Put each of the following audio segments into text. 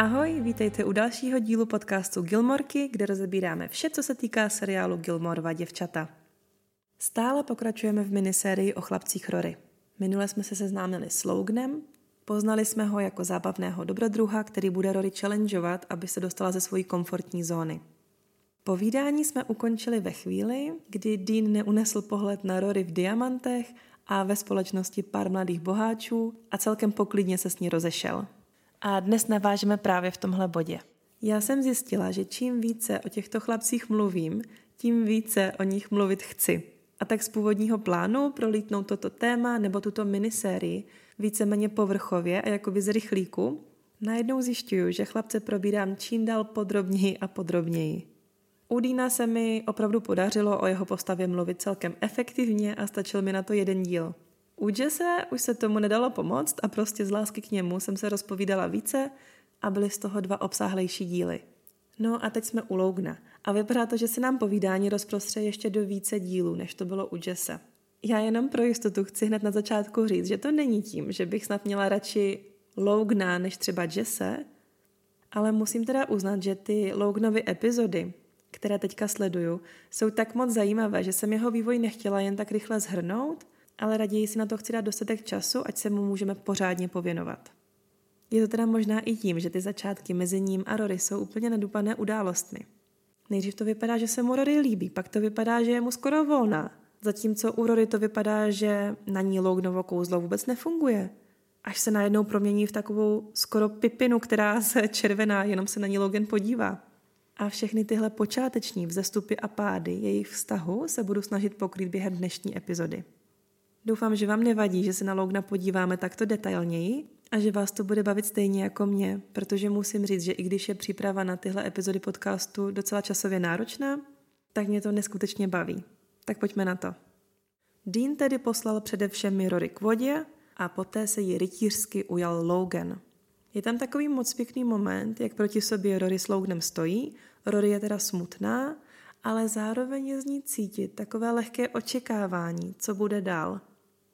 Ahoj, vítejte u dalšího dílu podcastu Gilmorky, kde rozebíráme vše, co se týká seriálu Gilmorva děvčata. Stále pokračujeme v minisérii o chlapcích Rory. Minule jsme se seznámili s Loganem, poznali jsme ho jako zábavného dobrodruha, který bude Rory challengeovat, aby se dostala ze své komfortní zóny. Povídání jsme ukončili ve chvíli, kdy Dean neunesl pohled na Rory v diamantech a ve společnosti pár mladých boháčů a celkem poklidně se s ní rozešel. A dnes navážeme právě v tomhle bodě. Já jsem zjistila, že čím více o těchto chlapcích mluvím, tím více o nich mluvit chci. A tak z původního plánu prolítnout toto téma nebo tuto minisérii víceméně povrchově a jako z rychlíku, najednou zjišťuju, že chlapce probírám čím dál podrobněji a podrobněji. U Dýna se mi opravdu podařilo o jeho postavě mluvit celkem efektivně a stačil mi na to jeden díl. U Jesse už se tomu nedalo pomoct a prostě z lásky k němu jsem se rozpovídala více a byly z toho dva obsáhlejší díly. No a teď jsme u Lougna a vypadá to, že se nám povídání rozprostře ještě do více dílů, než to bylo u Jesse. Já jenom pro jistotu chci hned na začátku říct, že to není tím, že bych snad měla radši Logna než třeba Jesse, ale musím teda uznat, že ty Lognovy epizody, které teďka sleduju, jsou tak moc zajímavé, že jsem jeho vývoj nechtěla jen tak rychle zhrnout, ale raději si na to chci dát dostatek času, ať se mu můžeme pořádně pověnovat. Je to teda možná i tím, že ty začátky mezi ním a Rory jsou úplně nadupané událostmi. Nejdřív to vypadá, že se mu Rory líbí, pak to vypadá, že je mu skoro volná. Zatímco u Rory to vypadá, že na ní Lognovo kouzlo vůbec nefunguje. Až se najednou promění v takovou skoro pipinu, která se červená, jenom se na ní Logan podívá. A všechny tyhle počáteční vzestupy a pády jejich vztahu se budu snažit pokrýt během dnešní epizody. Doufám, že vám nevadí, že se na Logna podíváme takto detailněji a že vás to bude bavit stejně jako mě, protože musím říct, že i když je příprava na tyhle epizody podcastu docela časově náročná, tak mě to neskutečně baví. Tak pojďme na to. Dean tedy poslal především Rory k vodě a poté se jí rytířsky ujal Logan. Je tam takový moc pěkný moment, jak proti sobě Rory s Loganem stojí. Rory je teda smutná, ale zároveň je z ní cítit takové lehké očekávání, co bude dál.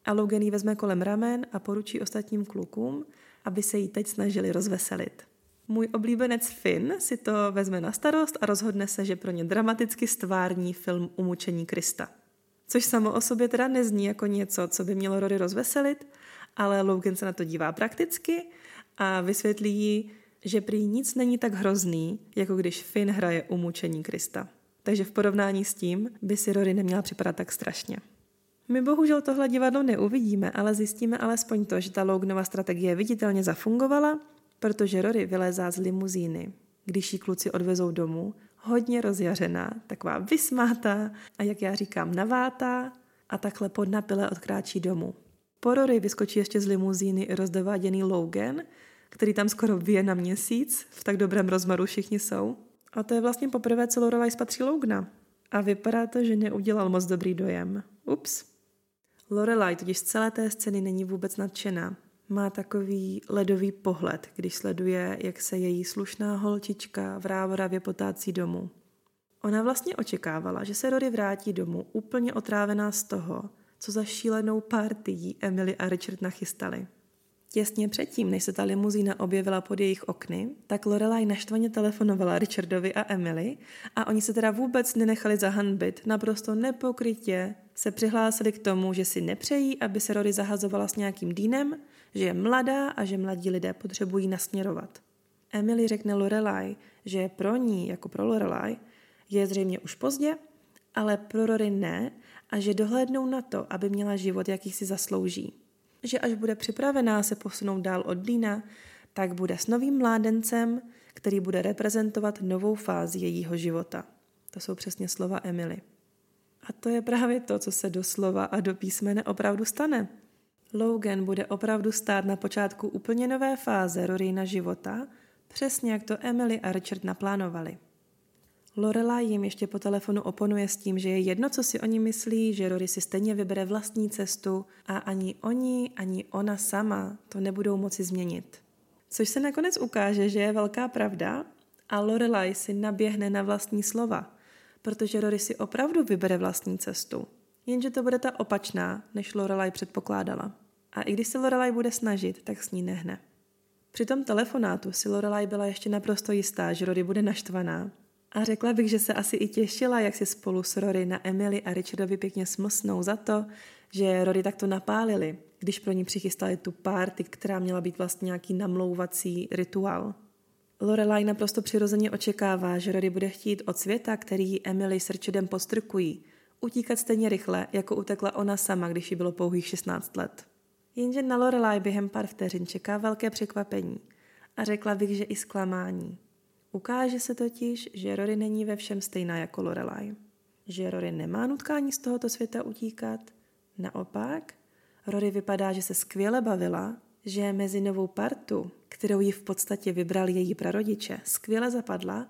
A Logan ji vezme kolem ramen a poručí ostatním klukům, aby se jí teď snažili rozveselit. Můj oblíbenec Finn si to vezme na starost a rozhodne se, že pro ně dramaticky stvární film Umučení Krista. Což samo o sobě teda nezní jako něco, co by mělo Rory rozveselit, ale Logan se na to dívá prakticky a vysvětlí jí, že prý nic není tak hrozný, jako když Finn hraje Umučení Krista. Takže v porovnání s tím by si Rory neměla připadat tak strašně. My bohužel tohle divadlo neuvidíme, ale zjistíme alespoň to, že ta Loganova strategie viditelně zafungovala, protože Rory vylezá z limuzíny, když ji kluci odvezou domů, hodně rozjařená, taková vysmátá a jak já říkám navátá a takhle pod napile odkráčí domů. Po Rory vyskočí ještě z limuzíny rozdováděný Logan, který tam skoro vyje na měsíc, v tak dobrém rozmaru všichni jsou. A to je vlastně poprvé, co Lorelai spatří Logna. A vypadá to, že neudělal moc dobrý dojem. Ups. Lorelai totiž z celé té scény není vůbec nadšená. Má takový ledový pohled, když sleduje, jak se její slušná holčička v Rávoravě potácí domů. Ona vlastně očekávala, že se Rory vrátí domů úplně otrávená z toho, co za šílenou party jí Emily a Richard nachystali. Těsně předtím, než se ta limuzína objevila pod jejich okny, tak Lorelai naštvaně telefonovala Richardovi a Emily a oni se teda vůbec nenechali zahanbit, naprosto nepokrytě se přihlásili k tomu, že si nepřejí, aby se Rory zahazovala s nějakým dýnem, že je mladá a že mladí lidé potřebují nasměrovat. Emily řekne Lorelai, že pro ní, jako pro Lorelai, je zřejmě už pozdě, ale pro Rory ne a že dohlédnou na to, aby měla život, jaký si zaslouží. Že až bude připravená se posunout dál od Dýna, tak bude s novým mládencem, který bude reprezentovat novou fázi jejího života. To jsou přesně slova Emily. A to je právě to, co se doslova a do písmene opravdu stane. Logan bude opravdu stát na počátku úplně nové fáze Roryna života, přesně jak to Emily a Richard naplánovali. Lorela jim ještě po telefonu oponuje s tím, že je jedno, co si oni myslí, že Rory si stejně vybere vlastní cestu a ani oni, ani ona sama to nebudou moci změnit. Což se nakonec ukáže, že je velká pravda a Lorelai si naběhne na vlastní slova, protože Rory si opravdu vybere vlastní cestu. Jenže to bude ta opačná, než Lorelai předpokládala. A i když se Lorelai bude snažit, tak s ní nehne. Při tom telefonátu si Lorelai byla ještě naprosto jistá, že Rory bude naštvaná. A řekla bych, že se asi i těšila, jak si spolu s Rory na Emily a Richardovi pěkně smlsnou za to, že Rory takto napálili, když pro ní přichystali tu párty, která měla být vlastně nějaký namlouvací rituál. Lorelai naprosto přirozeně očekává, že Rory bude chtít od světa, který Emily s Richardem postrkují, utíkat stejně rychle, jako utekla ona sama, když jí bylo pouhých 16 let. Jenže na Lorelai během pár vteřin čeká velké překvapení a řekla bych, že i zklamání. Ukáže se totiž, že Rory není ve všem stejná jako Lorelai. Že Rory nemá nutkání z tohoto světa utíkat. Naopak, Rory vypadá, že se skvěle bavila, že mezi novou partu, kterou ji v podstatě vybrali její prarodiče, skvěle zapadla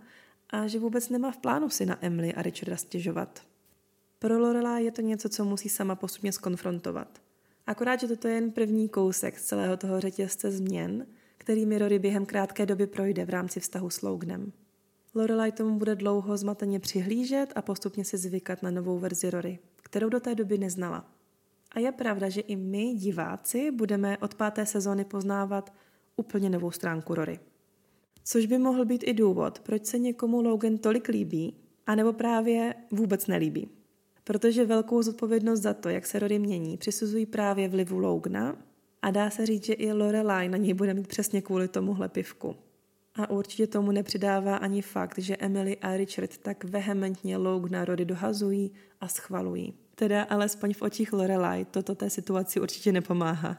a že vůbec nemá v plánu si na Emily a Richarda stěžovat. Pro Lorela je to něco, co musí sama postupně skonfrontovat. Akorát, že toto je jen první kousek z celého toho řetězce změn, kterými Rory během krátké doby projde v rámci vztahu s Loganem. Lorelai tomu bude dlouho zmateně přihlížet a postupně si zvykat na novou verzi Rory, kterou do té doby neznala. A je pravda, že i my, diváci, budeme od páté sezóny poznávat úplně novou stránku Rory. Což by mohl být i důvod, proč se někomu Logan tolik líbí, anebo právě vůbec nelíbí. Protože velkou zodpovědnost za to, jak se Rory mění, přisuzují právě vlivu Logna a dá se říct, že i Lorelai na něj bude mít přesně kvůli tomuhle pivku. A určitě tomu nepřidává ani fakt, že Emily a Richard tak vehementně Logna Rory dohazují a schvalují. Teda alespoň v očích Lorelai toto té situaci určitě nepomáhá.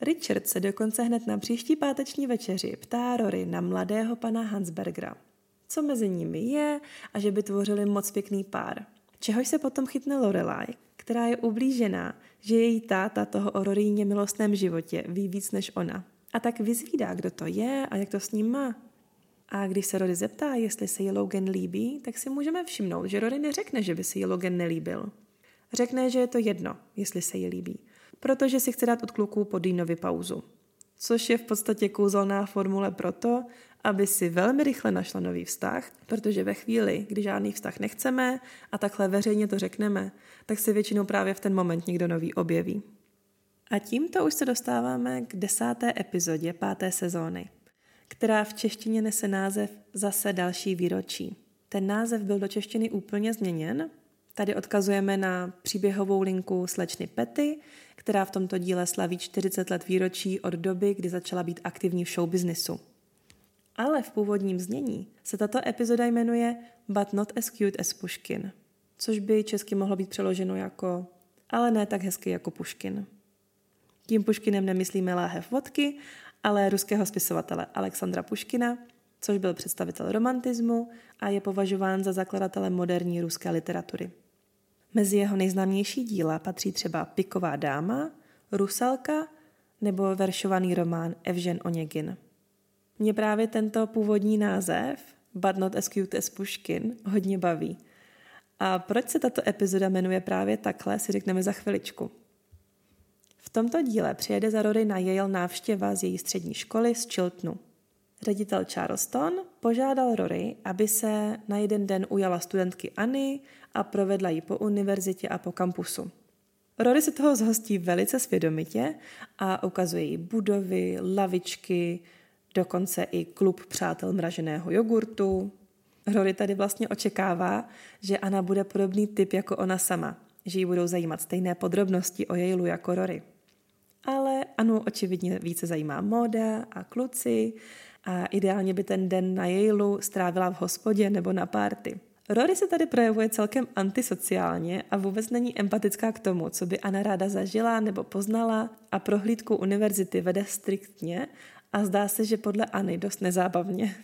Richard se dokonce hned na příští páteční večeři ptá Rory na mladého pana Hansbergera. Co mezi nimi je a že by tvořili moc pěkný pár. Čehož se potom chytne Lorelai, která je ublížená, že její táta toho o Roríně milostném životě ví víc než ona. A tak vyzvídá, kdo to je a jak to s ním má. A když se Rory zeptá, jestli se jí Logan líbí, tak si můžeme všimnout, že Rory neřekne, že by se jí Logan nelíbil. Řekne, že je to jedno, jestli se jí líbí, protože si chce dát od kluků po Deanovi pauzu. Což je v podstatě kouzelná formule proto, aby si velmi rychle našla nový vztah, protože ve chvíli, kdy žádný vztah nechceme a takhle veřejně to řekneme, tak se většinou právě v ten moment někdo nový objeví. A tímto už se dostáváme k desáté epizodě páté sezóny, která v češtině nese název Zase další výročí. Ten název byl do češtiny úplně změněn. Tady odkazujeme na příběhovou linku slečny Pety, která v tomto díle slaví 40 let výročí od doby, kdy začala být aktivní v showbiznisu. Ale v původním znění se tato epizoda jmenuje But not as cute as Puškin, což by česky mohlo být přeloženo jako ale ne tak hezky jako Puškin. Tím Puškinem nemyslíme láhev vodky, ale ruského spisovatele Alexandra Puškina, což byl představitel romantismu a je považován za zakladatele moderní ruské literatury. Mezi jeho nejznámější díla patří třeba Piková dáma, Rusalka nebo veršovaný román Evžen Oněgin. Mě právě tento původní název, But not as cute as Puškin, hodně baví. A proč se tato epizoda jmenuje právě takhle, si řekneme za chviličku. V tomto díle přijede za Rory na Yale návštěva z její střední školy z Chiltonu. Ředitel Charleston požádal Rory, aby se na jeden den ujala studentky Anny a provedla ji po univerzitě a po kampusu. Rory se toho zhostí velice svědomitě a ukazuje jí budovy, lavičky, dokonce i klub přátel mraženého jogurtu. Rory tady vlastně očekává, že Anna bude podobný typ jako ona sama, že ji budou zajímat stejné podrobnosti o Yaleu jako Rory. Ale Anu očividně více zajímá móda a kluci a ideálně by ten den na Yaleu strávila v hospodě nebo na párty. Rory se tady projevuje celkem antisociálně a vůbec není empatická k tomu, co by Anna ráda zažila nebo poznala a prohlídku univerzity vede striktně a zdá se, že podle Anny dost nezábavně.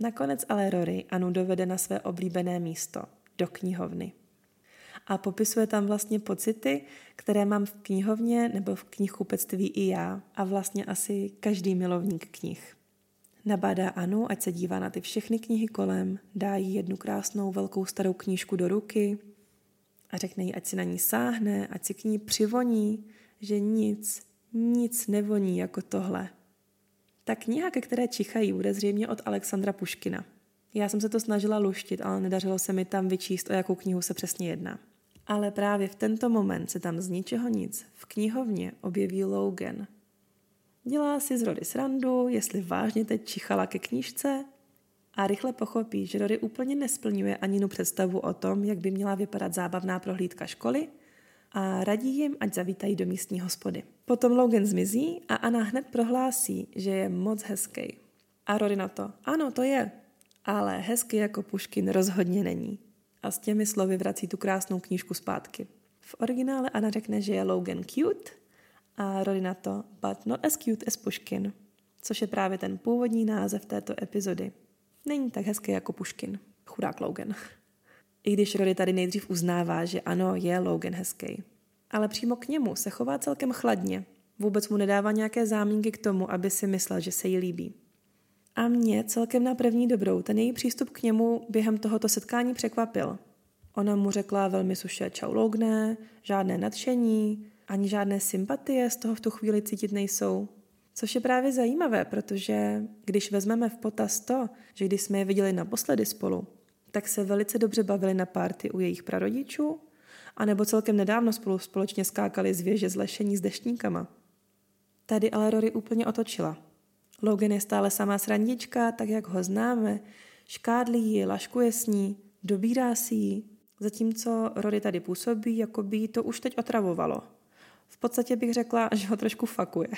Nakonec ale Rory Anu dovede na své oblíbené místo, do knihovny. A popisuje tam vlastně pocity, které mám v knihovně nebo v knihkupectví i já a vlastně asi každý milovník knih. Nabádá Anu, ať se dívá na ty všechny knihy kolem, dá jí jednu krásnou velkou starou knížku do ruky a řekne jí, ať si na ní sáhne, ať si k ní přivoní, že nic, nic nevoní jako tohle. Ta kniha, ke které čichají, bude zřejmě od Alexandra Puškina. Já jsem se to snažila luštit, ale nedařilo se mi tam vyčíst, o jakou knihu se přesně jedná. Ale právě v tento moment se tam z ničeho nic v knihovně objeví Logan. Dělá si z Rory srandu, jestli vážně teď čichala ke knížce a rychle pochopí, že Rory úplně nesplňuje Aninu představu o tom, jak by měla vypadat zábavná prohlídka školy a radí jim, ať zavítají do místní hospody. Potom Logan zmizí a Anna hned prohlásí, že je moc hezký. A Rory na to, ano, to je, ale hezký jako Puškin rozhodně není. A s těmi slovy vrací tu krásnou knížku zpátky. V originále Anna řekne, že je Logan cute a Rory na to, but not as cute as Puškin, což je právě ten původní název této epizody. Není tak hezký jako Puškin. Chudák Logan. I když Rory tady nejdřív uznává, že ano, je Logan hezký. Ale přímo k němu se chová celkem chladně. Vůbec mu nedává nějaké zámínky k tomu, aby si myslel, že se jí líbí. A mě celkem na první dobrou ten její přístup k němu během tohoto setkání překvapil. Ona mu řekla velmi suše čau Logné, žádné nadšení, ani žádné sympatie z toho v tu chvíli cítit nejsou. Což je právě zajímavé, protože když vezmeme v potaz to, že když jsme je viděli naposledy spolu, tak se velice dobře bavili na párty u jejich prarodičů, anebo celkem nedávno spolu společně skákali z věže z lešení s deštníkama. Tady ale Rory úplně otočila. Logan je stále samá srandička, tak jak ho známe, škádlí ji, laškuje s ní, dobírá si ji, zatímco Rory tady působí, jako by to už teď otravovalo. V podstatě bych řekla, že ho trošku fakuje.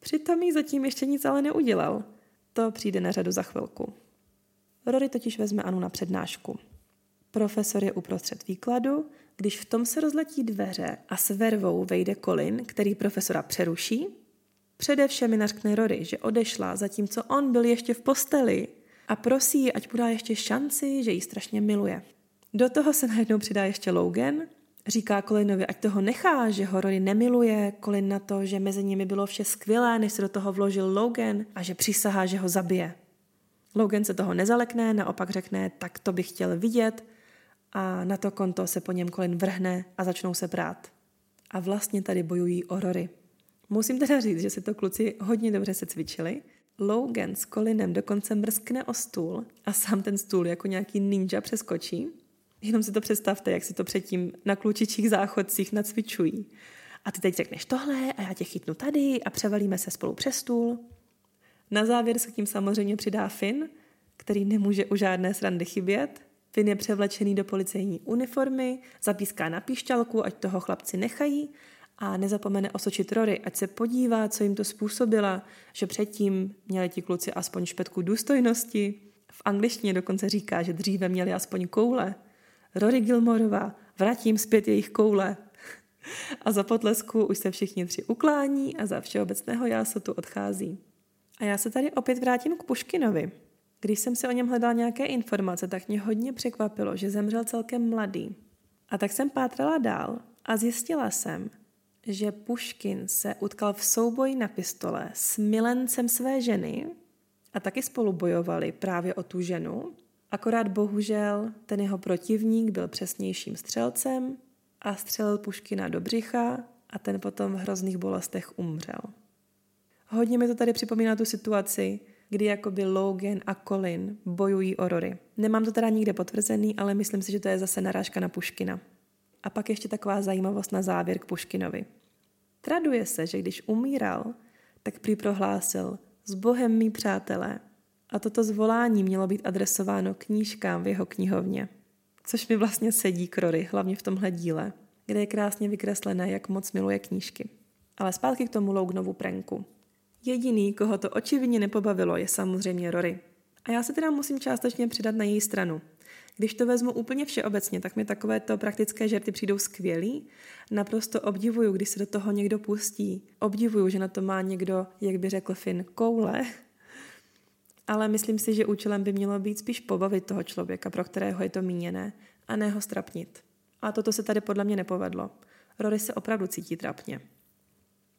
Přitom jí zatím ještě nic ale neudělal. To přijde na řadu za chvilku. Rory totiž vezme Anu na přednášku. Profesor je uprostřed výkladu, když v tom se rozletí dveře a s vervou vejde Colin, který profesora přeruší. Především mi nařkne Rory, že odešla, zatímco on byl ještě v posteli a prosí ať podá ještě šanci, že ji strašně miluje. Do toho se najednou přidá ještě Logan, říká Colinovi, ať toho nechá, že ho Rory nemiluje, Colin na to, že mezi nimi bylo vše skvělé, než se do toho vložil Logan a že přísahá, že ho zabije. Logan se toho nezalekne, naopak řekne, tak to bych chtěl vidět a na to konto se po něm Colin vrhne a začnou se prát. A vlastně tady bojují o Rory. Musím teda říct, že si to kluci hodně dobře se cvičili. Logan s Colinem dokonce mrskne o stůl a sám ten stůl jako nějaký ninja přeskočí. Jenom si to představte, jak si to předtím na klučičích záchodcích nacvičují. A ty teď řekneš tohle a já tě chytnu tady a převalíme se spolu přes stůl. Na závěr se k tím samozřejmě přidá Finn, který nemůže u žádné srandy chybět. Finn je převlečený do policejní uniformy, zapíská na píšťalku, ať toho chlapci nechají a nezapomene osočit Rory, ať se podívá, co jim to způsobila, že předtím měli ti kluci aspoň špetku důstojnosti. V angličtině dokonce říká, že dříve měli aspoň koule. Rory Gilmorová, vrátím zpět jejich koule. A za potlesku už se všichni tři uklání a za všeobecného jásotu odchází. A já se tady opět vrátím k Puškinovi. Když jsem si o něm hledala nějaké informace, tak mě hodně překvapilo, že zemřel celkem mladý. A tak jsem pátrala dál a zjistila jsem, že Puškin se utkal v souboji na pistole s milencem své ženy a taky spolu bojovali právě o tu ženu. Akorát bohužel ten jeho protivník byl přesnějším střelcem a střelil Puškina do břicha a ten potom v hrozných bolestech umřel. Hodně mi to tady připomíná tu situaci, kdy jakoby Logan a Colin bojují o Rory. Nemám to teda nikde potvrzený, ale myslím si, že to je zase narážka na Puškina. A pak ještě taková zajímavost na závěr k Puškinovi. Traduje se, že když umíral, tak prý prohlásil s Bohem mý přátelé. A toto zvolání mělo být adresováno knížkám v jeho knihovně. Což mi vlastně sedí k Rory, hlavně v tomhle díle, kde je krásně vykreslené, jak moc miluje knížky. Ale zpátky k tomu Lognovu pranku. Jediný, koho to očividně nepobavilo, je samozřejmě Rory. A já se teda musím částečně přidat na její stranu. Když to vezmu úplně všeobecně, tak mi takovéto praktické žerty přijdou skvělý. Naprosto obdivuju, když se do toho někdo pustí. Obdivuju, že na to má někdo, jak by řekl Finn, koule. Ale myslím si, že účelem by mělo být spíš pobavit toho člověka, pro kterého je to míněné, a ne ho strapnit. A toto se tady podle mě nepovedlo. Rory se opravdu cítí trapně.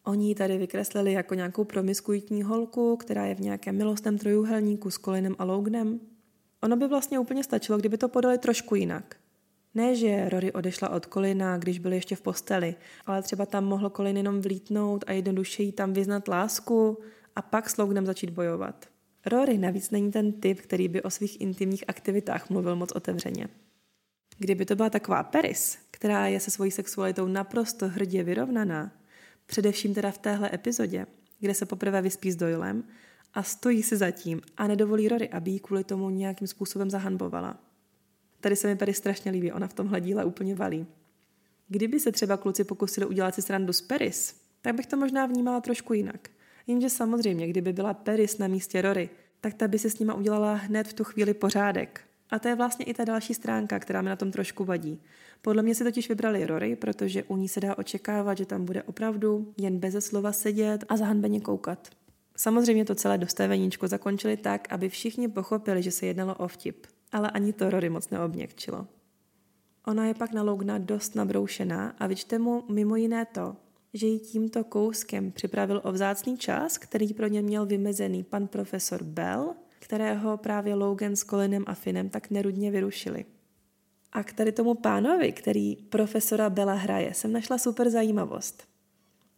Oni ji tady vykreslili jako nějakou promiskuitní holku, která je v nějakém milostném trojuhelníku s Colinem a Lognem. Ono by vlastně úplně stačilo, kdyby to podali trošku jinak. Ne, že Rory odešla od Kolina, když byl ještě v posteli, ale třeba tam mohl Colin jenom vlítnout a jednoduše jí tam vyznat lásku a pak s Lognem začít bojovat. Rory navíc není ten typ, který by o svých intimních aktivitách mluvil moc otevřeně. Kdyby to byla taková Paris, která je se svojí sexualitou naprosto hrdě vyrovnaná, Především teda v téhle epizodě, kde se poprvé vyspí s Doylem a stojí si zatím a nedovolí Rory, aby ji kvůli tomu nějakým způsobem zahanbovala. Tady se mi Perry strašně líbí, ona v tomhle díle úplně valí. Kdyby se třeba kluci pokusili udělat si srandu z Peris, tak bych to možná vnímala trošku jinak. Jenže samozřejmě, kdyby byla Peris na místě Rory, tak ta by se s nima udělala hned v tu chvíli pořádek. A to je vlastně i ta další stránka, která mi na tom trošku vadí. Podle mě si totiž vybrali Rory, protože u ní se dá očekávat, že tam bude opravdu jen beze slova sedět a zahanbeně koukat. Samozřejmě to celé dostaveníčko zakončili tak, aby všichni pochopili, že se jednalo o vtip, ale ani to Rory moc neobněkčilo. Ona je pak na Logna dost nabroušená a vyčte mu mimo jiné to, že jí tímto kouskem připravil o vzácný čas, který pro ně měl vymezený pan profesor Bell, kterého právě Logan s Colinem a Finem tak nerudně vyrušili. A k tady tomu pánovi, který profesora Bella hraje, jsem našla super zajímavost.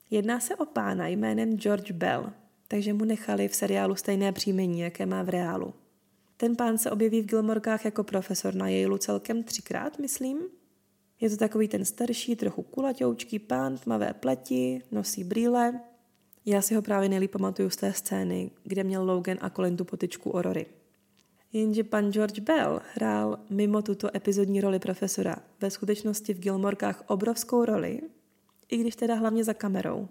Jedná se o pána jménem George Bell, takže mu nechali v seriálu stejné příjmení, jaké má v reálu. Ten pán se objeví v Gilmorkách jako profesor na Yaleu celkem třikrát, myslím. Je to takový ten starší, trochu kulaťoučký pán, tmavé pleti, nosí brýle. Já si ho právě nejlíp pamatuju z té scény, kde měl Logan a Colin tu potičku o. Jenže pan George Bell hrál mimo tuto epizodní roli profesora ve skutečnosti v Gilmorkách obrovskou roli, i když teda hlavně za kamerou.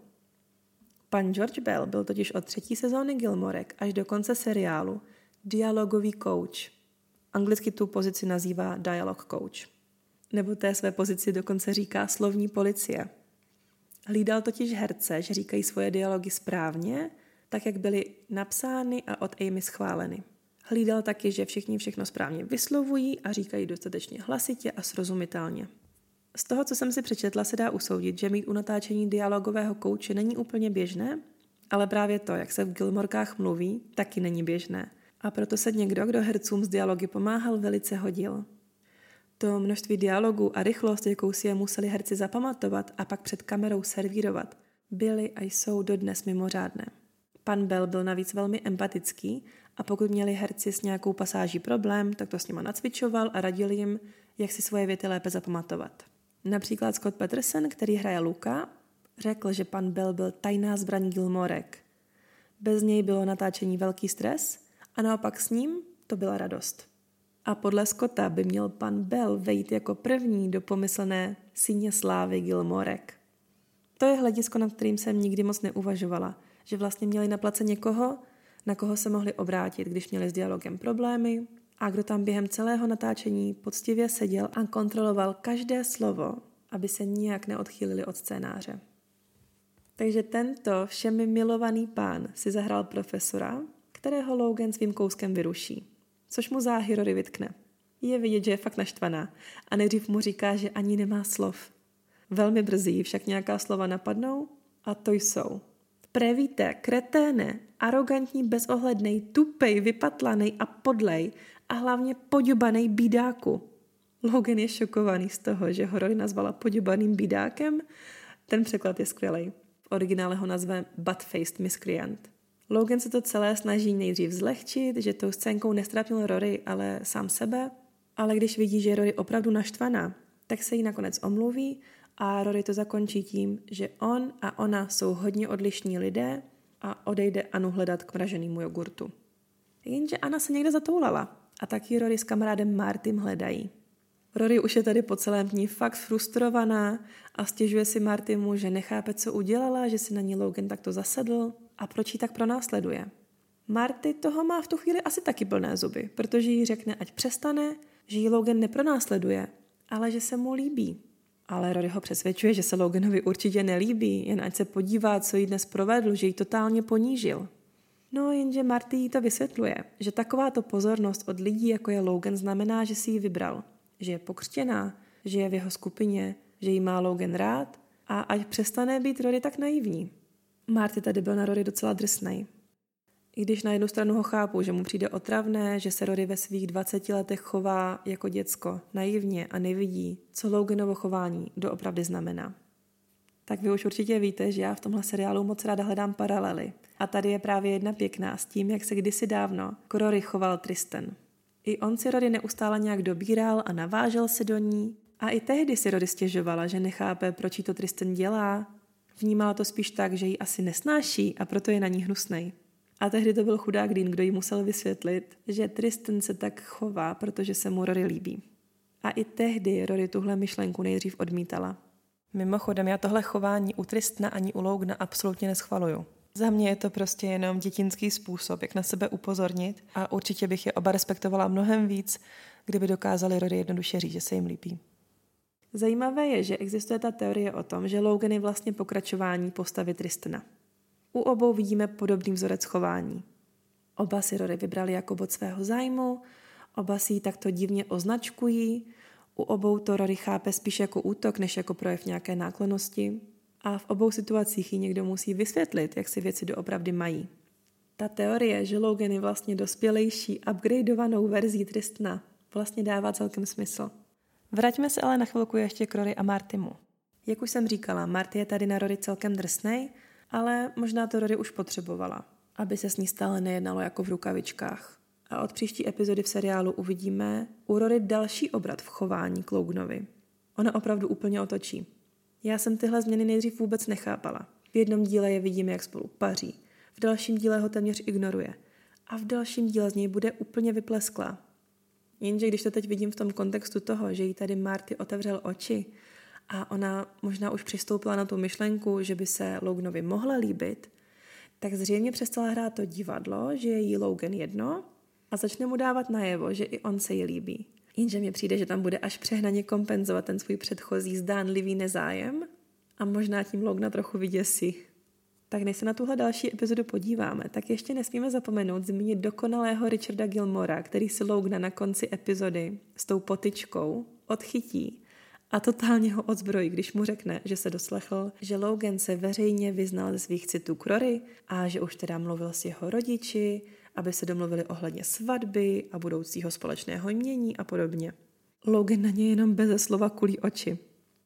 Pan George Bell byl totiž od třetí sezóny Gilmorek až do konce seriálu dialogový coach. Anglicky tu pozici nazývá dialog coach. Nebo té své pozici dokonce říká slovní policie. Hlídal totiž herce, že říkají svoje dialogy správně, tak jak byly napsány a od Amy schváleny. Hlídal taky, že všichni všechno správně vyslovují a říkají dostatečně hlasitě a srozumitelně. Z toho, co jsem si přečetla, se dá usoudit, že mít u natáčení dialogového kouče není úplně běžné, ale právě to, jak se v Gilmorkách mluví, taky není běžné. A proto se někdo, kdo hercům z dialogy pomáhal, velice hodil. To množství dialogů a rychlost, jakou si je museli herci zapamatovat a pak před kamerou servírovat, byly a jsou dodnes mimořádné. Pan Bell byl navíc velmi empatický a pokud měli herci s nějakou pasáží problém, tak to s nima nacvičoval a radil jim, jak si svoje věty lépe zapamatovat. Například Scott Peterson, který hraje Luka, řekl, že pan Bell byl tajná zbraň Gilmorek. Bez něj bylo natáčení velký stres a naopak s ním to byla radost. A podle Scotta by měl pan Bell vejít jako první do pomyslné syně slávy Gilmorek. To je hledisko, nad kterým jsem nikdy moc neuvažovala, že vlastně měli na place někoho, na koho se mohli obrátit, když měli s dialogem problémy a kdo tam během celého natáčení poctivě seděl a kontroloval každé slovo, aby se nijak neodchýlili od scénáře. Takže tento všemi milovaný pán si zahrál profesora, kterého Logan svým kouskem vyruší, což mu záhy Rory vytkne. Je vidět, že je fakt naštvaná a nejdřív mu říká, že ani nemá slov. Velmi brzy však nějaká slova napadnou a to jsou Prevíte, kreténe, arrogantní, bezohlednej, tupej, vypatlanej a podlej a hlavně poďubanej bídáku. Logan je šokovaný z toho, že ho Rory nazvala poďubaným bídákem. Ten překlad je skvělý. V originále ho nazve Butt-faced miscreant. Logan se to celé snaží nejdřív zlehčit, že tou scénkou nestrapnil Rory, ale sám sebe. Ale když vidí, že je Rory opravdu naštvaná, tak se jí nakonec omluví a Rory to zakončí tím, že on a ona jsou hodně odlišní lidé a odejde Anu hledat k mraženému jogurtu. Jenže Anna se někde zatoulala a taky Rory s kamarádem Martym hledají. Rory už je tady po celém dní fakt frustrovaná a stěžuje si Martymu, že nechápe, co udělala, že si na ní Logan takto zasedl a proč ji tak pronásleduje. Marty toho má v tu chvíli asi taky plné zuby, protože jí řekne, ať přestane, že ji Logan nepronásleduje, ale že se mu líbí. Ale Rory ho přesvědčuje, že se Loganovi určitě nelíbí, jen ať se podívá, co jí dnes provedl, že ji totálně ponížil. No jenže Marty jí to vysvětluje, že takováto pozornost od lidí, jako je Logan, znamená, že si ji vybral. Že je pokřtěná, že je v jeho skupině, že jí má Logan rád a ať přestane být Rory tak naivní. Marty tady byl na Rory docela drsnej. I když na jednu stranu ho chápu, že mu přijde otravné, že se Rory ve svých 20 letech chová jako děcko, naivně a nevidí, co Loganovo chování doopravdy znamená. Tak vy už určitě víte, že já v tomhle seriálu moc ráda hledám paralely. A tady je právě jedna pěkná s tím, jak se kdysi dávno k Rory choval Tristan. I on si Rory neustále nějak dobíral a navážel se do ní. A i tehdy si Rory stěžovala, že nechápe, proč jí to Tristan dělá, Vnímala to spíš tak, že ji asi nesnáší a proto je na ní hnusnej. A tehdy to byl chudák Dean, kdo jí musel vysvětlit, že Tristan se tak chová, protože se mu Rory líbí. A i tehdy Rory tuhle myšlenku nejdřív odmítala. Mimochodem, já tohle chování u Tristna ani u Logna absolutně neschvaluju. Za mě je to prostě jenom dětinský způsob, jak na sebe upozornit a určitě bych je oba respektovala mnohem víc, kdyby dokázali Rory jednoduše říct, že se jim líbí. Zajímavé je, že existuje ta teorie o tom, že Logan je vlastně pokračování postavy Tristana. U obou vidíme podobný vzorec chování. Oba si Rory vybrali jako bod svého zájmu, oba si ji takto divně označkují, u obou to Rory chápe spíš jako útok, než jako projev nějaké náklonosti. A v obou situacích ji někdo musí vysvětlit, jak si věci doopravdy mají. Ta teorie, že Logan je vlastně dospělejší, upgradeovanou verzí Tristna, vlastně dává celkem smysl. Vraťme se ale na chvilku ještě k Rory a Martimu. Jak už jsem říkala, Marty je tady na Rory celkem drsnej, ale možná to Rory už potřebovala, aby se s ní stále nejednalo jako v rukavičkách. A od příští epizody v seriálu uvidíme u Rory další obrat v chování k Loganovi. Ona opravdu úplně otočí. Já jsem tyhle změny nejdřív vůbec nechápala. V jednom díle je vidíme, jak spolu paří, v dalším díle ho téměř ignoruje a v dalším díle z něj bude úplně vyplesklá. Jenže když to teď vidím v tom kontextu toho, že jí tady Marty otevřel oči a ona možná už přistoupila na tu myšlenku, že by se Loganovi mohla líbit, tak zřejmě přestala hrát to divadlo, že je jí Logan jedno a začne mu dávat najevo, že i on se jí líbí. Jenže mi přijde, že tam bude až přehnaně kompenzovat ten svůj předchozí zdánlivý nezájem a možná tím Logna trochu vyděsí. Tak než se na tuhle další epizodu podíváme, tak ještě nesmíme zapomenout zmínit dokonalého Richarda Gilmora, který si Logna na konci epizody s tou potyčkou odchytí a totálně ho odzbrojí, když mu řekne, že se doslechl, že Logan se veřejně vyznal ze svých citů k Rory a že už teda mluvil s jeho rodiči, aby se domluvili ohledně svatby a budoucího společného jmění a podobně. Logan na ně jenom beze slova kulí oči.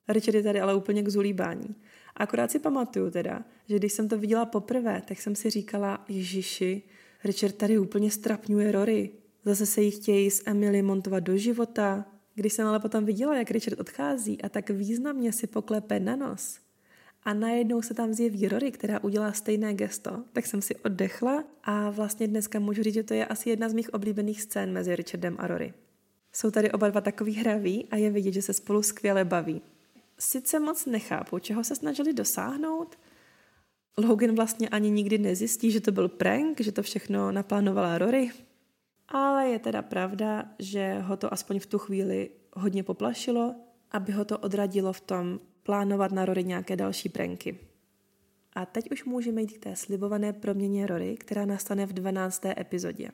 Richard je tady ale úplně k zulíbání. Akorát si pamatuju teda, že když jsem to viděla poprvé, tak jsem si říkala, Ježiši, Richard tady úplně strapňuje Rory. Zase se jí chtějí s Emily montovat do života. Když jsem ale potom viděla, jak Richard odchází a tak významně si poklepe na nos, a najednou se tam zjeví Rory, která udělá stejné gesto, tak jsem si oddechla a vlastně dneska můžu říct, že to je asi jedna z mých oblíbených scén mezi Richardem a Rory. Jsou tady oba dva takový hraví a je vidět, že se spolu skvěle baví. Sice moc nechápu, čeho se snažili dosáhnout. Logan vlastně ani nikdy nezjistí, že to byl prank, že to všechno naplánovala Rory. Ale je teda pravda, že ho to aspoň v tu chvíli hodně poplašilo, aby ho to odradilo v tom plánovat na Rory nějaké další pranky. A teď už můžeme jít k té slibované proměně Rory, která nastane v 12. epizodě.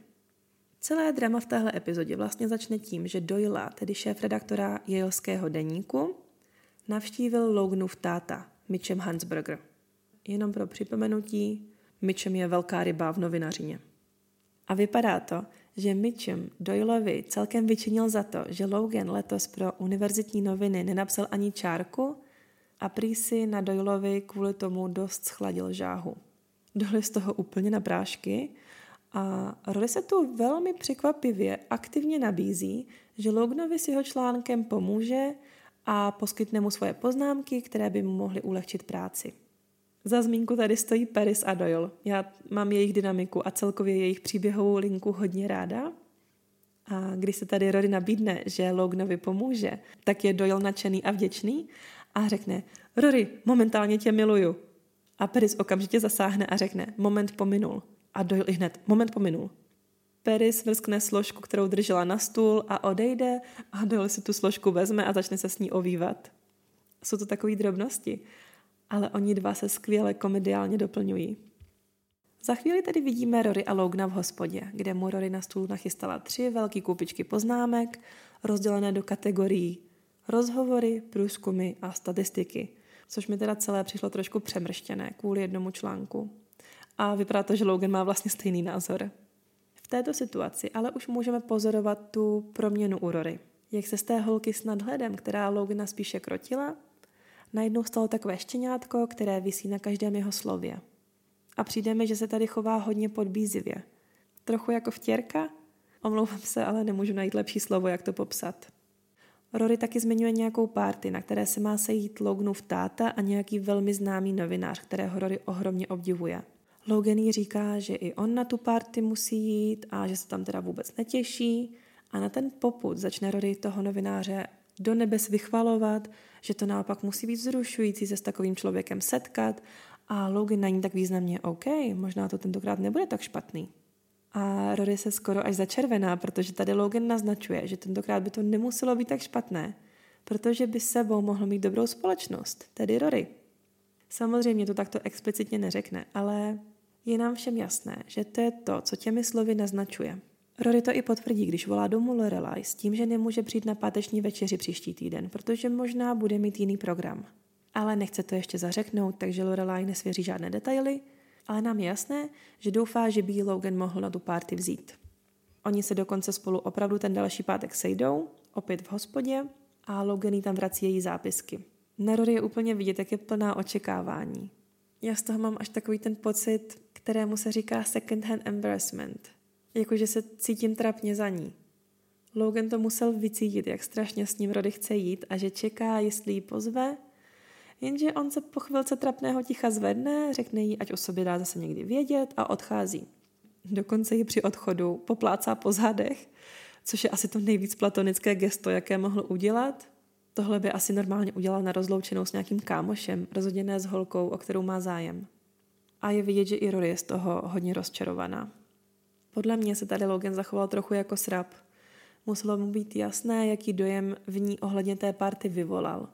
Celé drama v téhle epizodě vlastně začne tím, že Doyle, tedy šéf redaktora Yaleského deníku, navštívil Loganův táta, Mitchem Hansberger. Jenom pro připomenutí, Mitchem je velká ryba v novinařině. A vypadá to, že Mitchem Doyleovi celkem vyčinil za to, že Logan letos pro univerzitní noviny nenapsal ani čárku a prý si na Doyleovi kvůli tomu dost schladil žáhu. Dohli z toho úplně na prášky a Rory se tu velmi překvapivě aktivně nabízí, že Loganovi s jeho článkem pomůže a poskytne mu svoje poznámky, které by mu mohly ulehčit práci. Za zmínku tady stojí Paris a Doyle. Já mám jejich dynamiku a celkově jejich příběhovou linku hodně ráda. A když se tady Rory nabídne, že Loganovi pomůže, tak je Doyle nadšený a vděčný a řekne, Rory, momentálně tě miluju. A Paris okamžitě zasáhne a řekne, moment pominul. A Doyle hned, moment pominul. Paris vrskne složku, kterou držela na stůl a odejde a Doyle si tu složku vezme a začne se s ní ovývat. Jsou to takové drobnosti, ale oni dva se skvěle komediálně doplňují. Za chvíli tedy vidíme Rory a Logna v hospodě, kde mu Rory na stůl nachystala tři velké kupičky poznámek, rozdělené do kategorií rozhovory, průzkumy a statistiky, což mi teda celé přišlo trošku přemrštěné kvůli jednomu článku. A vypadá to, že Logan má vlastně stejný názor. V této situaci ale už můžeme pozorovat tu proměnu u Rory. Jak se z té holky s nadhledem, která Logana spíše krotila, najednou stalo takové štěňátko, které visí na každém jeho slově. A přijde mi, že se tady chová hodně podbízivě. Trochu jako vtěrka? Omlouvám se, ale nemůžu najít lepší slovo, jak to popsat. Rory taky zmiňuje nějakou párty, na které se má sejít Loganův táta a nějaký velmi známý novinář, kterého Rory ohromně obdivuje. Logan jí říká, že i on na tu party musí jít a že se tam teda vůbec netěší a na ten poput začne Rory toho novináře do nebes vychvalovat, že to naopak musí být vzrušující se s takovým člověkem setkat a Logan na ní tak významně OK, možná to tentokrát nebude tak špatný. A Rory se skoro až začervená, protože tady Logan naznačuje, že tentokrát by to nemuselo být tak špatné, protože by sebou mohl mít dobrou společnost, tedy Rory. Samozřejmě to takto explicitně neřekne, ale je nám všem jasné, že to je to, co těmi slovy naznačuje. Rory to i potvrdí, když volá domů Lorelai s tím, že nemůže přijít na páteční večeři příští týden, protože možná bude mít jiný program. Ale nechce to ještě zařeknout, takže Lorelai nesvěří žádné detaily, ale nám je jasné, že doufá, že by Logan mohl na tu párty vzít. Oni se dokonce spolu opravdu ten další pátek sejdou, opět v hospodě, a Logan jí tam vrací její zápisky. Na Rory je úplně vidět, jak je plná očekávání. Já z toho mám až takový ten pocit, kterému se říká second hand embarrassment. Jakože se cítím trapně za ní. Logan to musel vycítit, jak strašně s ním Rody chce jít a že čeká, jestli ji pozve, jenže on se po chvilce trapného ticha zvedne, řekne jí, ať o sobě dá zase někdy vědět a odchází. Dokonce ji při odchodu poplácá po zádech, což je asi to nejvíc platonické gesto, jaké mohl udělat. Tohle by asi normálně udělal na rozloučenou s nějakým kámošem, rozhodně ne s holkou, o kterou má zájem. A je vidět, že i Rory je z toho hodně rozčarovaná. Podle mě se tady Logan zachoval trochu jako srap. Muselo mu být jasné, jaký dojem v ní ohledně té party vyvolal.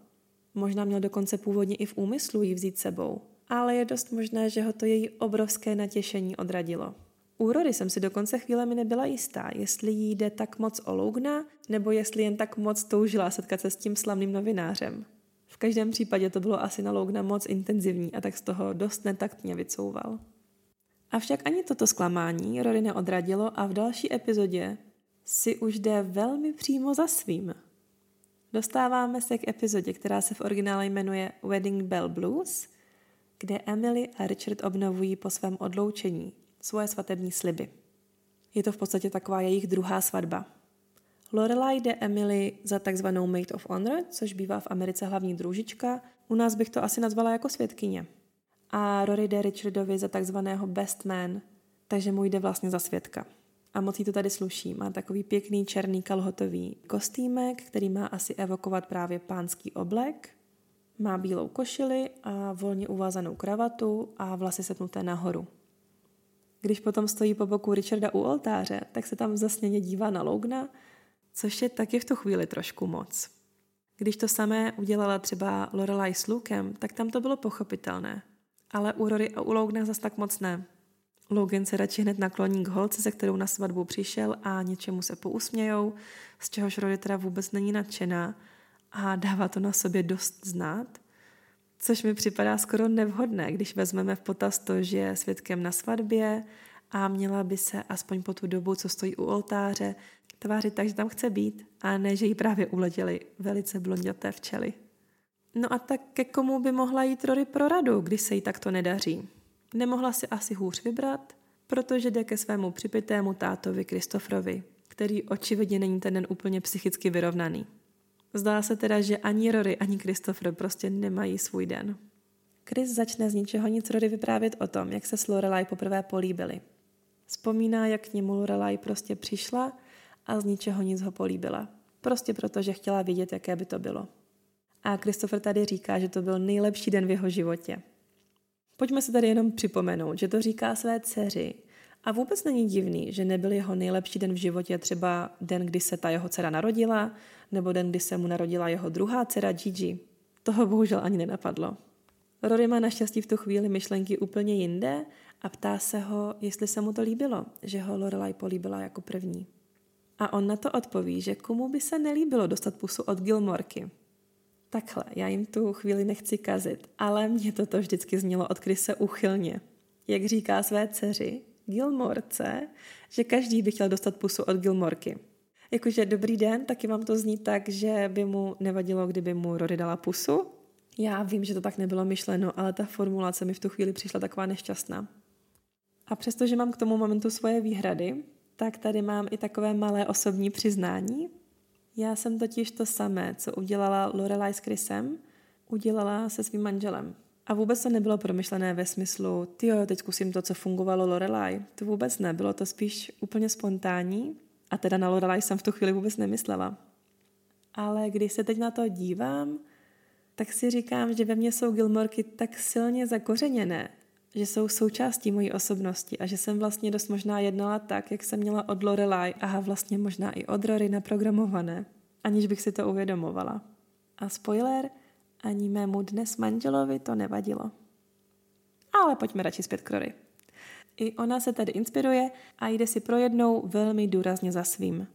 Možná měl dokonce původně i v úmyslu ji vzít sebou, ale je dost možné, že ho to její obrovské natěšení odradilo. U Rory jsem si dokonce chvílemi nebyla jistá, jestli jí jde tak moc o Lougna, nebo jestli jen tak moc toužila setkat se s tím slavným novinářem. V každém případě to bylo asi na Lougna moc intenzivní a tak z toho dost netaktně vycouval. Avšak ani toto zklamání Rory neodradilo a v další epizodě si už jde velmi přímo za svým. Dostáváme se k epizodě, která se v originále jmenuje Wedding Bell Blues, kde Emily a Richard obnovují po svém odloučení svoje svatební sliby. Je to v podstatě taková jejich druhá svatba. Lorelai jde Emily za takzvanou Maid of Honor, což bývá v Americe hlavní družička. U nás bych to asi nazvala jako svědkyně. A Rory jde Richardovi za takzvaného best man, takže mu jde vlastně za svědka. A moc jí to tady sluší. Má takový pěkný černý kalhotový kostýmek, který má asi evokovat právě pánský oblek. Má bílou košili a volně uvázanou kravatu a vlasy setnuté nahoru. Když potom stojí po boku Richarda u oltáře, tak se tam zasněně dívá na Logna, což je taky v tu chvíli trošku moc. Když to samé udělala třeba Lorelai s Lukem, tak tam to bylo pochopitelné. Ale u Rory a u Logna zas tak moc ne. Logan se radši hned nakloní k holce, se kterou na svatbu přišel a něčemu se pousmějou, z čehož Rory teda vůbec není nadšená a dává to na sobě dost znát, což mi připadá skoro nevhodné, když vezmeme v potaz to, že je svědkem na svatbě a měla by se aspoň po tu dobu, co stojí u oltáře, tvářit tak, že tam chce být a ne, že jí právě uletěly velice blonděté včely. No a tak ke komu by mohla jít Rory pro radu, když se jí takto nedaří? Nemohla si asi hůř vybrat, protože jde ke svému připitému tátovi Kristofrovi, který očividně není ten den úplně psychicky vyrovnaný. Zdá se teda, že ani Rory, ani Christopher prostě nemají svůj den. Chris začne z ničeho nic Rory vyprávět o tom, jak se s Lorelai poprvé políbili. Vzpomíná, jak k němu Lorelai prostě přišla a z ničeho nic ho políbila. Prostě proto, že chtěla vědět, jaké by to bylo. A Christopher tady říká, že to byl nejlepší den v jeho životě. Pojďme se tady jenom připomenout, že to říká své dceři. A vůbec není divný, že nebyl jeho nejlepší den v životě třeba den, kdy se ta jeho dcera narodila, nebo den, kdy se mu narodila jeho druhá dcera Gigi. Toho bohužel ani nenapadlo. Rory má naštěstí v tu chvíli myšlenky úplně jinde a ptá se ho, jestli se mu to líbilo, že ho Lorelai políbila jako první. A on na to odpoví, že komu by se nelíbilo dostat pusu od Gilmorky. Takhle, já jim tu chvíli nechci kazit, ale mě toto vždycky znělo od Krise uchylně. Jak říká své dceři, Gilmorce, že každý by chtěl dostat pusu od Gilmorky. Jakože dobrý den, taky vám to zní tak, že by mu nevadilo, kdyby mu Rory dala pusu. Já vím, že to tak nebylo myšleno, ale ta formulace mi v tu chvíli přišla taková nešťastná. A přestože mám k tomu momentu svoje výhrady, tak tady mám i takové malé osobní přiznání. Já jsem totiž to samé, co udělala Lorelai s Chrisem, udělala se svým manželem. A vůbec to nebylo promyšlené ve smyslu, ty jo, teď zkusím to, co fungovalo Lorelai. To vůbec ne, bylo to spíš úplně spontánní. A teda na Lorelai jsem v tu chvíli vůbec nemyslela. Ale když se teď na to dívám, tak si říkám, že ve mně jsou Gilmorky tak silně zakořeněné, že jsou součástí mojí osobnosti a že jsem vlastně dost možná jednala tak, jak jsem měla od Lorelai a vlastně možná i od Rory naprogramované, aniž bych si to uvědomovala. A spoiler, ani mému dnes manželovi to nevadilo. Ale pojďme radši zpět k Rory. I ona se tedy inspiruje a jde si pro jednou velmi důrazně za svým.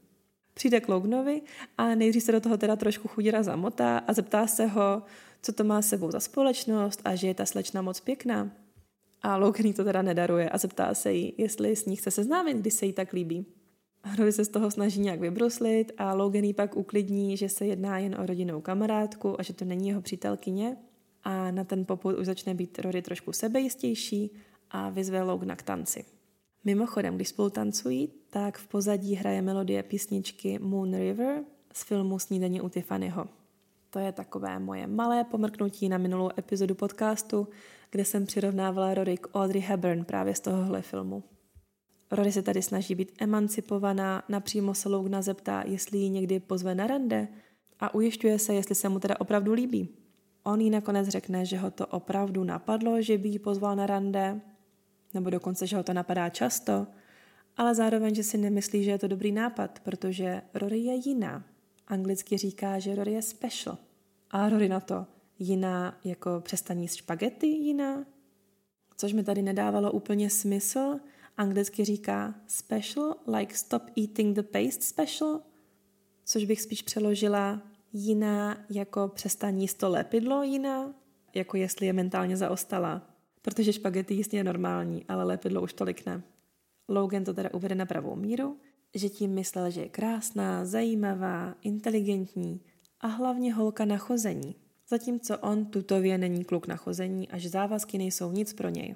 Přijde k Lognovi a nejdřív se do toho teda trošku chudira zamotá a zeptá se ho, co to má sebou za společnost a že je ta slečna moc pěkná. A Logan to teda nedaruje a zeptá se jí, jestli s ní chce seznámit, když se jí tak líbí. Rory se z toho snaží nějak vybruslit a Logan pak uklidní, že se jedná jen o rodinnou kamarádku a že to není jeho přítelkyně. A na ten poput už začne být Rory trošku sebejistější a vyzve Logana k tanci. Mimochodem, když spolu tancují, tak v pozadí hraje melodie písničky Moon River z filmu Snídaní u Tiffanyho. To je takové moje malé pomrknutí na minulou epizodu podcastu, kde jsem přirovnávala Rory k Audrey Hepburn právě z tohohle filmu. Rory se tady snaží být emancipovaná, napřímo se Lougna zeptá, jestli ji někdy pozve na rande a ujišťuje se, jestli se mu teda opravdu líbí. On jí nakonec řekne, že ho to opravdu napadlo, že by ji pozval na rande, nebo dokonce, že ho to napadá často, ale zároveň, že si nemyslí, že je to dobrý nápad, protože Rory je jiná. Anglicky říká, že Rory je special. A Rory na to jiná jako přestaní s špagety jiná, což mi tady nedávalo úplně smysl. Anglicky říká special, like stop eating the paste special, což bych spíš přeložila jiná jako přestaní to lepidlo jiná, jako jestli je mentálně zaostala. Protože špagety jíst je normální, ale lepidlo už tolik ne. Logan to teda uvede na pravou míru, že tím myslel, že je krásná, zajímavá, inteligentní a hlavně holka na chození zatímco on tutově není kluk na chození a že závazky nejsou nic pro něj.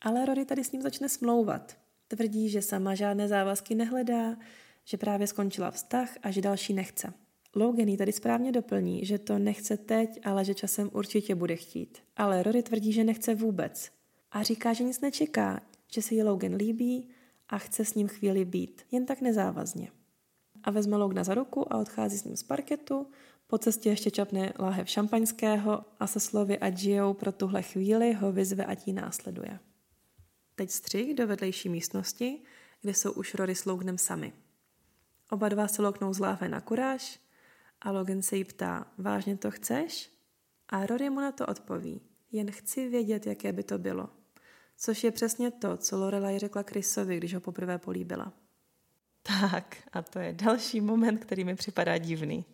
Ale Rory tady s ním začne smlouvat. Tvrdí, že sama žádné závazky nehledá, že právě skončila vztah a že další nechce. Logan jí tady správně doplní, že to nechce teď, ale že časem určitě bude chtít. Ale Rory tvrdí, že nechce vůbec. A říká, že nic nečeká, že si ji Logan líbí a chce s ním chvíli být, jen tak nezávazně. A vezme Logna za ruku a odchází s ním z parketu, po cestě ještě čapne láhev šampaňského a se slovy ať žijou pro tuhle chvíli ho vyzve, ať jí následuje. Teď střih do vedlejší místnosti, kde jsou už Rory s Loganem sami. Oba dva se loknou z láhve na kuráž a Logan se jí ptá, vážně to chceš? A Rory mu na to odpoví, jen chci vědět, jaké by to bylo. Což je přesně to, co Lorelai řekla Chrisovi, když ho poprvé políbila. Tak, a to je další moment, který mi připadá divný.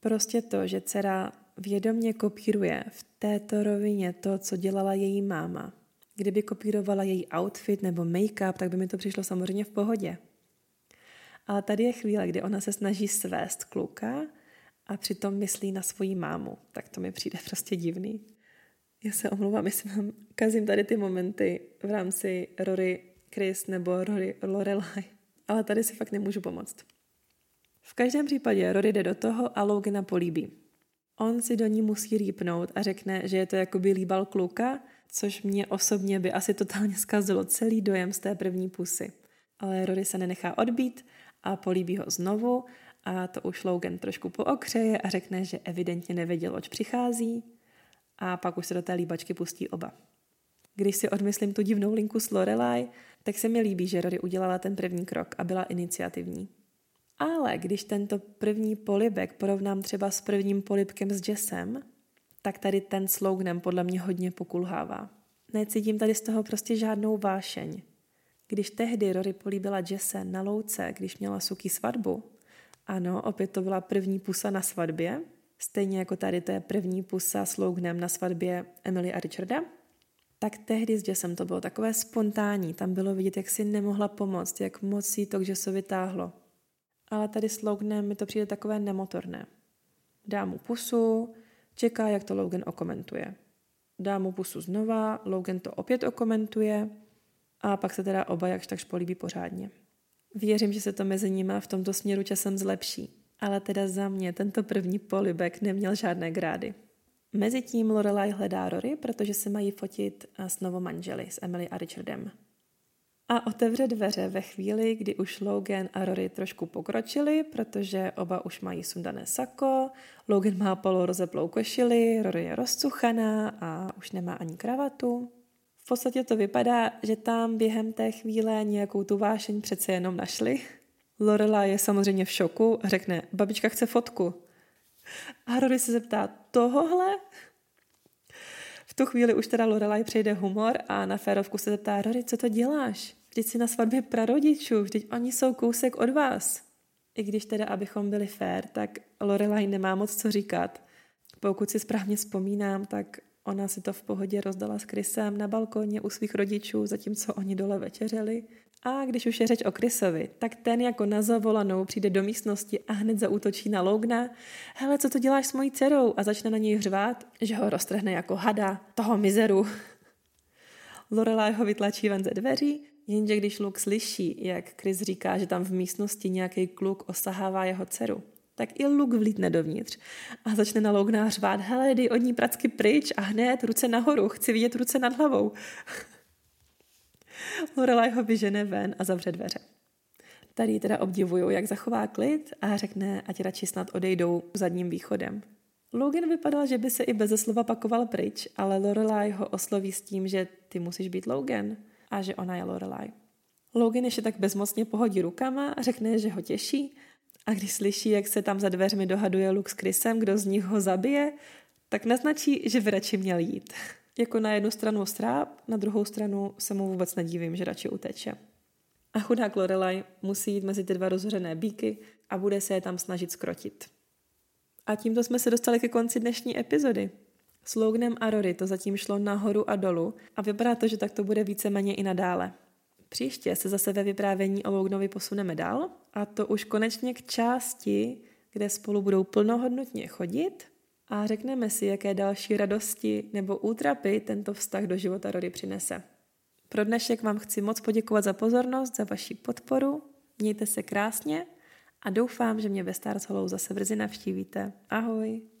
Prostě to, že dcera vědomně kopíruje v této rovině to, co dělala její máma. Kdyby kopírovala její outfit nebo make-up, tak by mi to přišlo samozřejmě v pohodě. Ale tady je chvíle, kdy ona se snaží svést kluka a přitom myslí na svoji mámu. Tak to mi přijde prostě divný. Já se omlouvám, jestli vám kazím tady ty momenty v rámci Rory Chris nebo Rory Lorelai, ale tady si fakt nemůžu pomoct. V každém případě Rory jde do toho a Logana políbí. On si do ní musí rýpnout a řekne, že je to jako by líbal kluka, což mě osobně by asi totálně zkazilo celý dojem z té první pusy. Ale Rory se nenechá odbít a políbí ho znovu a to už Logan trošku pookřeje a řekne, že evidentně nevěděl, oč přichází a pak už se do té líbačky pustí oba. Když si odmyslím tu divnou linku s Lorelai, tak se mi líbí, že Rory udělala ten první krok a byla iniciativní. Ale když tento první polibek porovnám třeba s prvním polibkem s Jessem, tak tady ten sloganem podle mě hodně pokulhává. Necítím tady z toho prostě žádnou vášeň. Když tehdy Rory políbila Jesse na louce, když měla Suky svatbu, ano, opět to byla první pusa na svatbě, stejně jako tady to je první pusa s Loganem na svatbě Emily a Richarda, tak tehdy s Jessem to bylo takové spontánní. Tam bylo vidět, jak si nemohla pomoct, jak moc si to k Jessovi táhlo ale tady s Loganem mi to přijde takové nemotorné. Dá mu pusu, čeká, jak to Logan okomentuje. Dá mu pusu znova, Logan to opět okomentuje a pak se teda oba jakž takž políbí pořádně. Věřím, že se to mezi nimi v tomto směru časem zlepší. Ale teda za mě tento první polibek neměl žádné grády. Mezitím Lorelai hledá Rory, protože se mají fotit s novomanželi, s Emily a Richardem. A otevře dveře ve chvíli, kdy už Logan a Rory trošku pokročili, protože oba už mají sundané sako, Logan má polorozeplou košili, Rory je rozcuchaná a už nemá ani kravatu. V podstatě to vypadá, že tam během té chvíle nějakou tu vášeň přece jenom našli. Lorela je samozřejmě v šoku a řekne, babička chce fotku. A Rory se zeptá, tohohle? V tu chvíli už teda Lorelai přejde humor a na férovku se zeptá, Rory, co to děláš? Vždyť jsi na svatbě prarodičů, vždyť oni jsou kousek od vás. I když teda, abychom byli fér, tak Lorelai nemá moc co říkat. Pokud si správně vzpomínám, tak Ona si to v pohodě rozdala s Krysem na balkoně u svých rodičů, zatímco oni dole večeřeli. A když už je řeč o Krysovi, tak ten jako na zavolanou přijde do místnosti a hned zaútočí na Logna. Hele, co to děláš s mojí dcerou? A začne na něj hřvát, že ho roztrhne jako hada, toho mizeru. Lorelai ho vytlačí ven ze dveří, jenže když Luke slyší, jak Chris říká, že tam v místnosti nějaký kluk osahává jeho dceru, tak i Luke vlítne dovnitř a začne na Logna řvát, hele, dej od ní pracky pryč a hned ruce nahoru, chci vidět ruce nad hlavou. Lorelai ho vyžene ven a zavře dveře. Tady teda obdivuju, jak zachová klid a řekne, ať radši snad odejdou zadním východem. Logan vypadal, že by se i bez slova pakoval pryč, ale Lorelai ho osloví s tím, že ty musíš být Logan a že ona je Lorelai. Logan ještě tak bezmocně pohodí rukama řekne, že ho těší a když slyší, jak se tam za dveřmi dohaduje Luke s Chrisem, kdo z nich ho zabije, tak naznačí, že by radši měl jít. Jako na jednu stranu stráp, na druhou stranu se mu vůbec nedívím, že radši uteče. A chudák Lorelai musí jít mezi ty dva rozhořené bíky a bude se je tam snažit skrotit. A tímto jsme se dostali ke konci dnešní epizody. S Loganem a Rory to zatím šlo nahoru a dolů a vypadá to, že tak to bude víceméně i nadále. Příště se zase ve vyprávění o Loganovi posuneme dál a to už konečně k části, kde spolu budou plnohodnotně chodit a řekneme si, jaké další radosti nebo útrapy tento vztah do života Rory přinese. Pro dnešek vám chci moc poděkovat za pozornost, za vaši podporu. Mějte se krásně a doufám, že mě ve Stars Hollow zase brzy navštívíte. Ahoj!